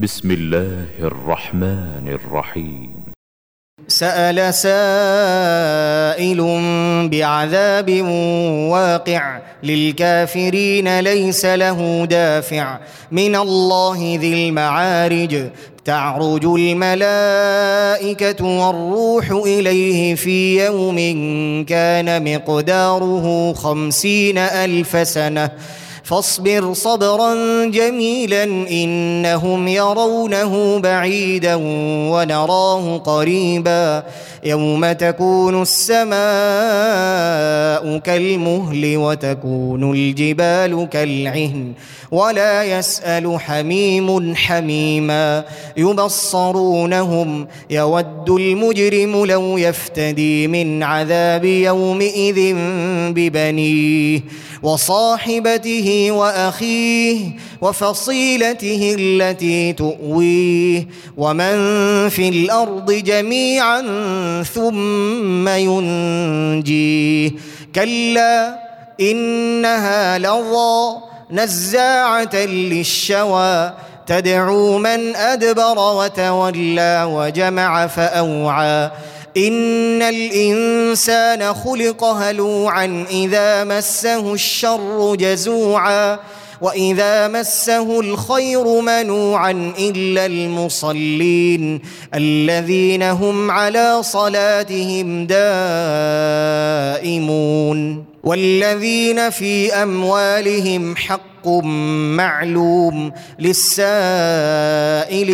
بسم الله الرحمن الرحيم. سأل سائل بعذاب واقع للكافرين ليس له دافع. من الله ذي المعارج. تعرج الملائكة والروح إليه في يوم كان مقداره خمسين ألف سنة. فاصبر صبرا جميلا إنهم يرونه بعيدا ونراه قريبا يوم تكون السماء كالمهل وتكون الجبال كالعهن ولا يسأل حميم حميما يبصرونهم يود المجرم لو يفتدي من عذاب يومئذ ببنيه وصاحبته وأخيه وفصيلته التي تؤويه ومن في الأرض جميعا ثم ينجيه كلا إنها لظى نزاعة للشوى تدعو من أدبر وتولى وجمع فأوعى إن الإنسان خلق هلوعا إذا مسه الشر جزوعا وإذا مسه الخير منوعا إلا المصلين الذين هم على صلاتهم دائمون والذين في أموالهم حق معلوم للسائل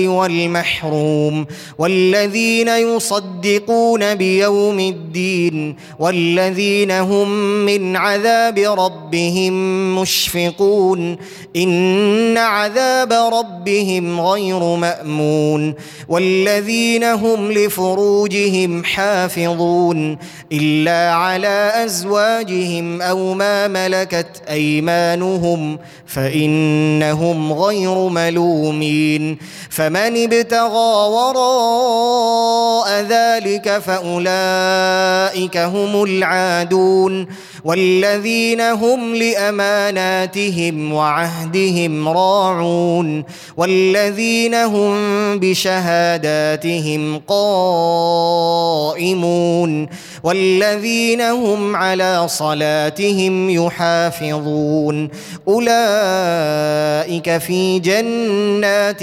والمحروم والذين يصدقون بيوم الدين والذين هم من عذاب ربهم مشفقون إن عذاب ربهم غير مأمون والذين هم لفروجهم حافظون إلا على أزواجهم أو ما ملكت أيمانهم فإنهم غير ملومين فمن ابتغى وراء ذلك فأولئك هم العادون والذين هم لأماناتهم وعهدهم راعون والذين هم بشهاداتهم قائمون والذين هم على صلاتهم يحافظون أولئك في جنات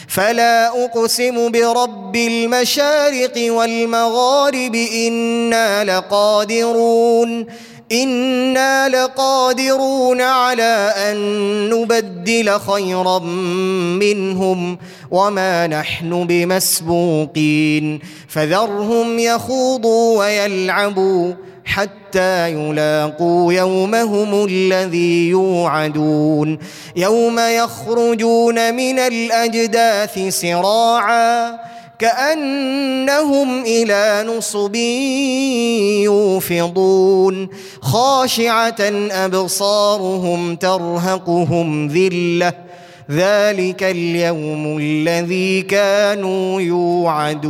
فلا أقسم برب المشارق والمغارب إنا لقادرون أنا لقادرون على ان نبدل خيرا منهم وما نحن بمسبوقين فذرهم يخوضوا ويلعبوا حتى يلاقوا يومهم الذي يوعدون يوم يخرجون من الاجداث سراعا كانهم إلى نصب يوفضون. خاشعة أبصارهم ترهقهم ذلة. ذلك اليوم الذي كانوا يوعدون.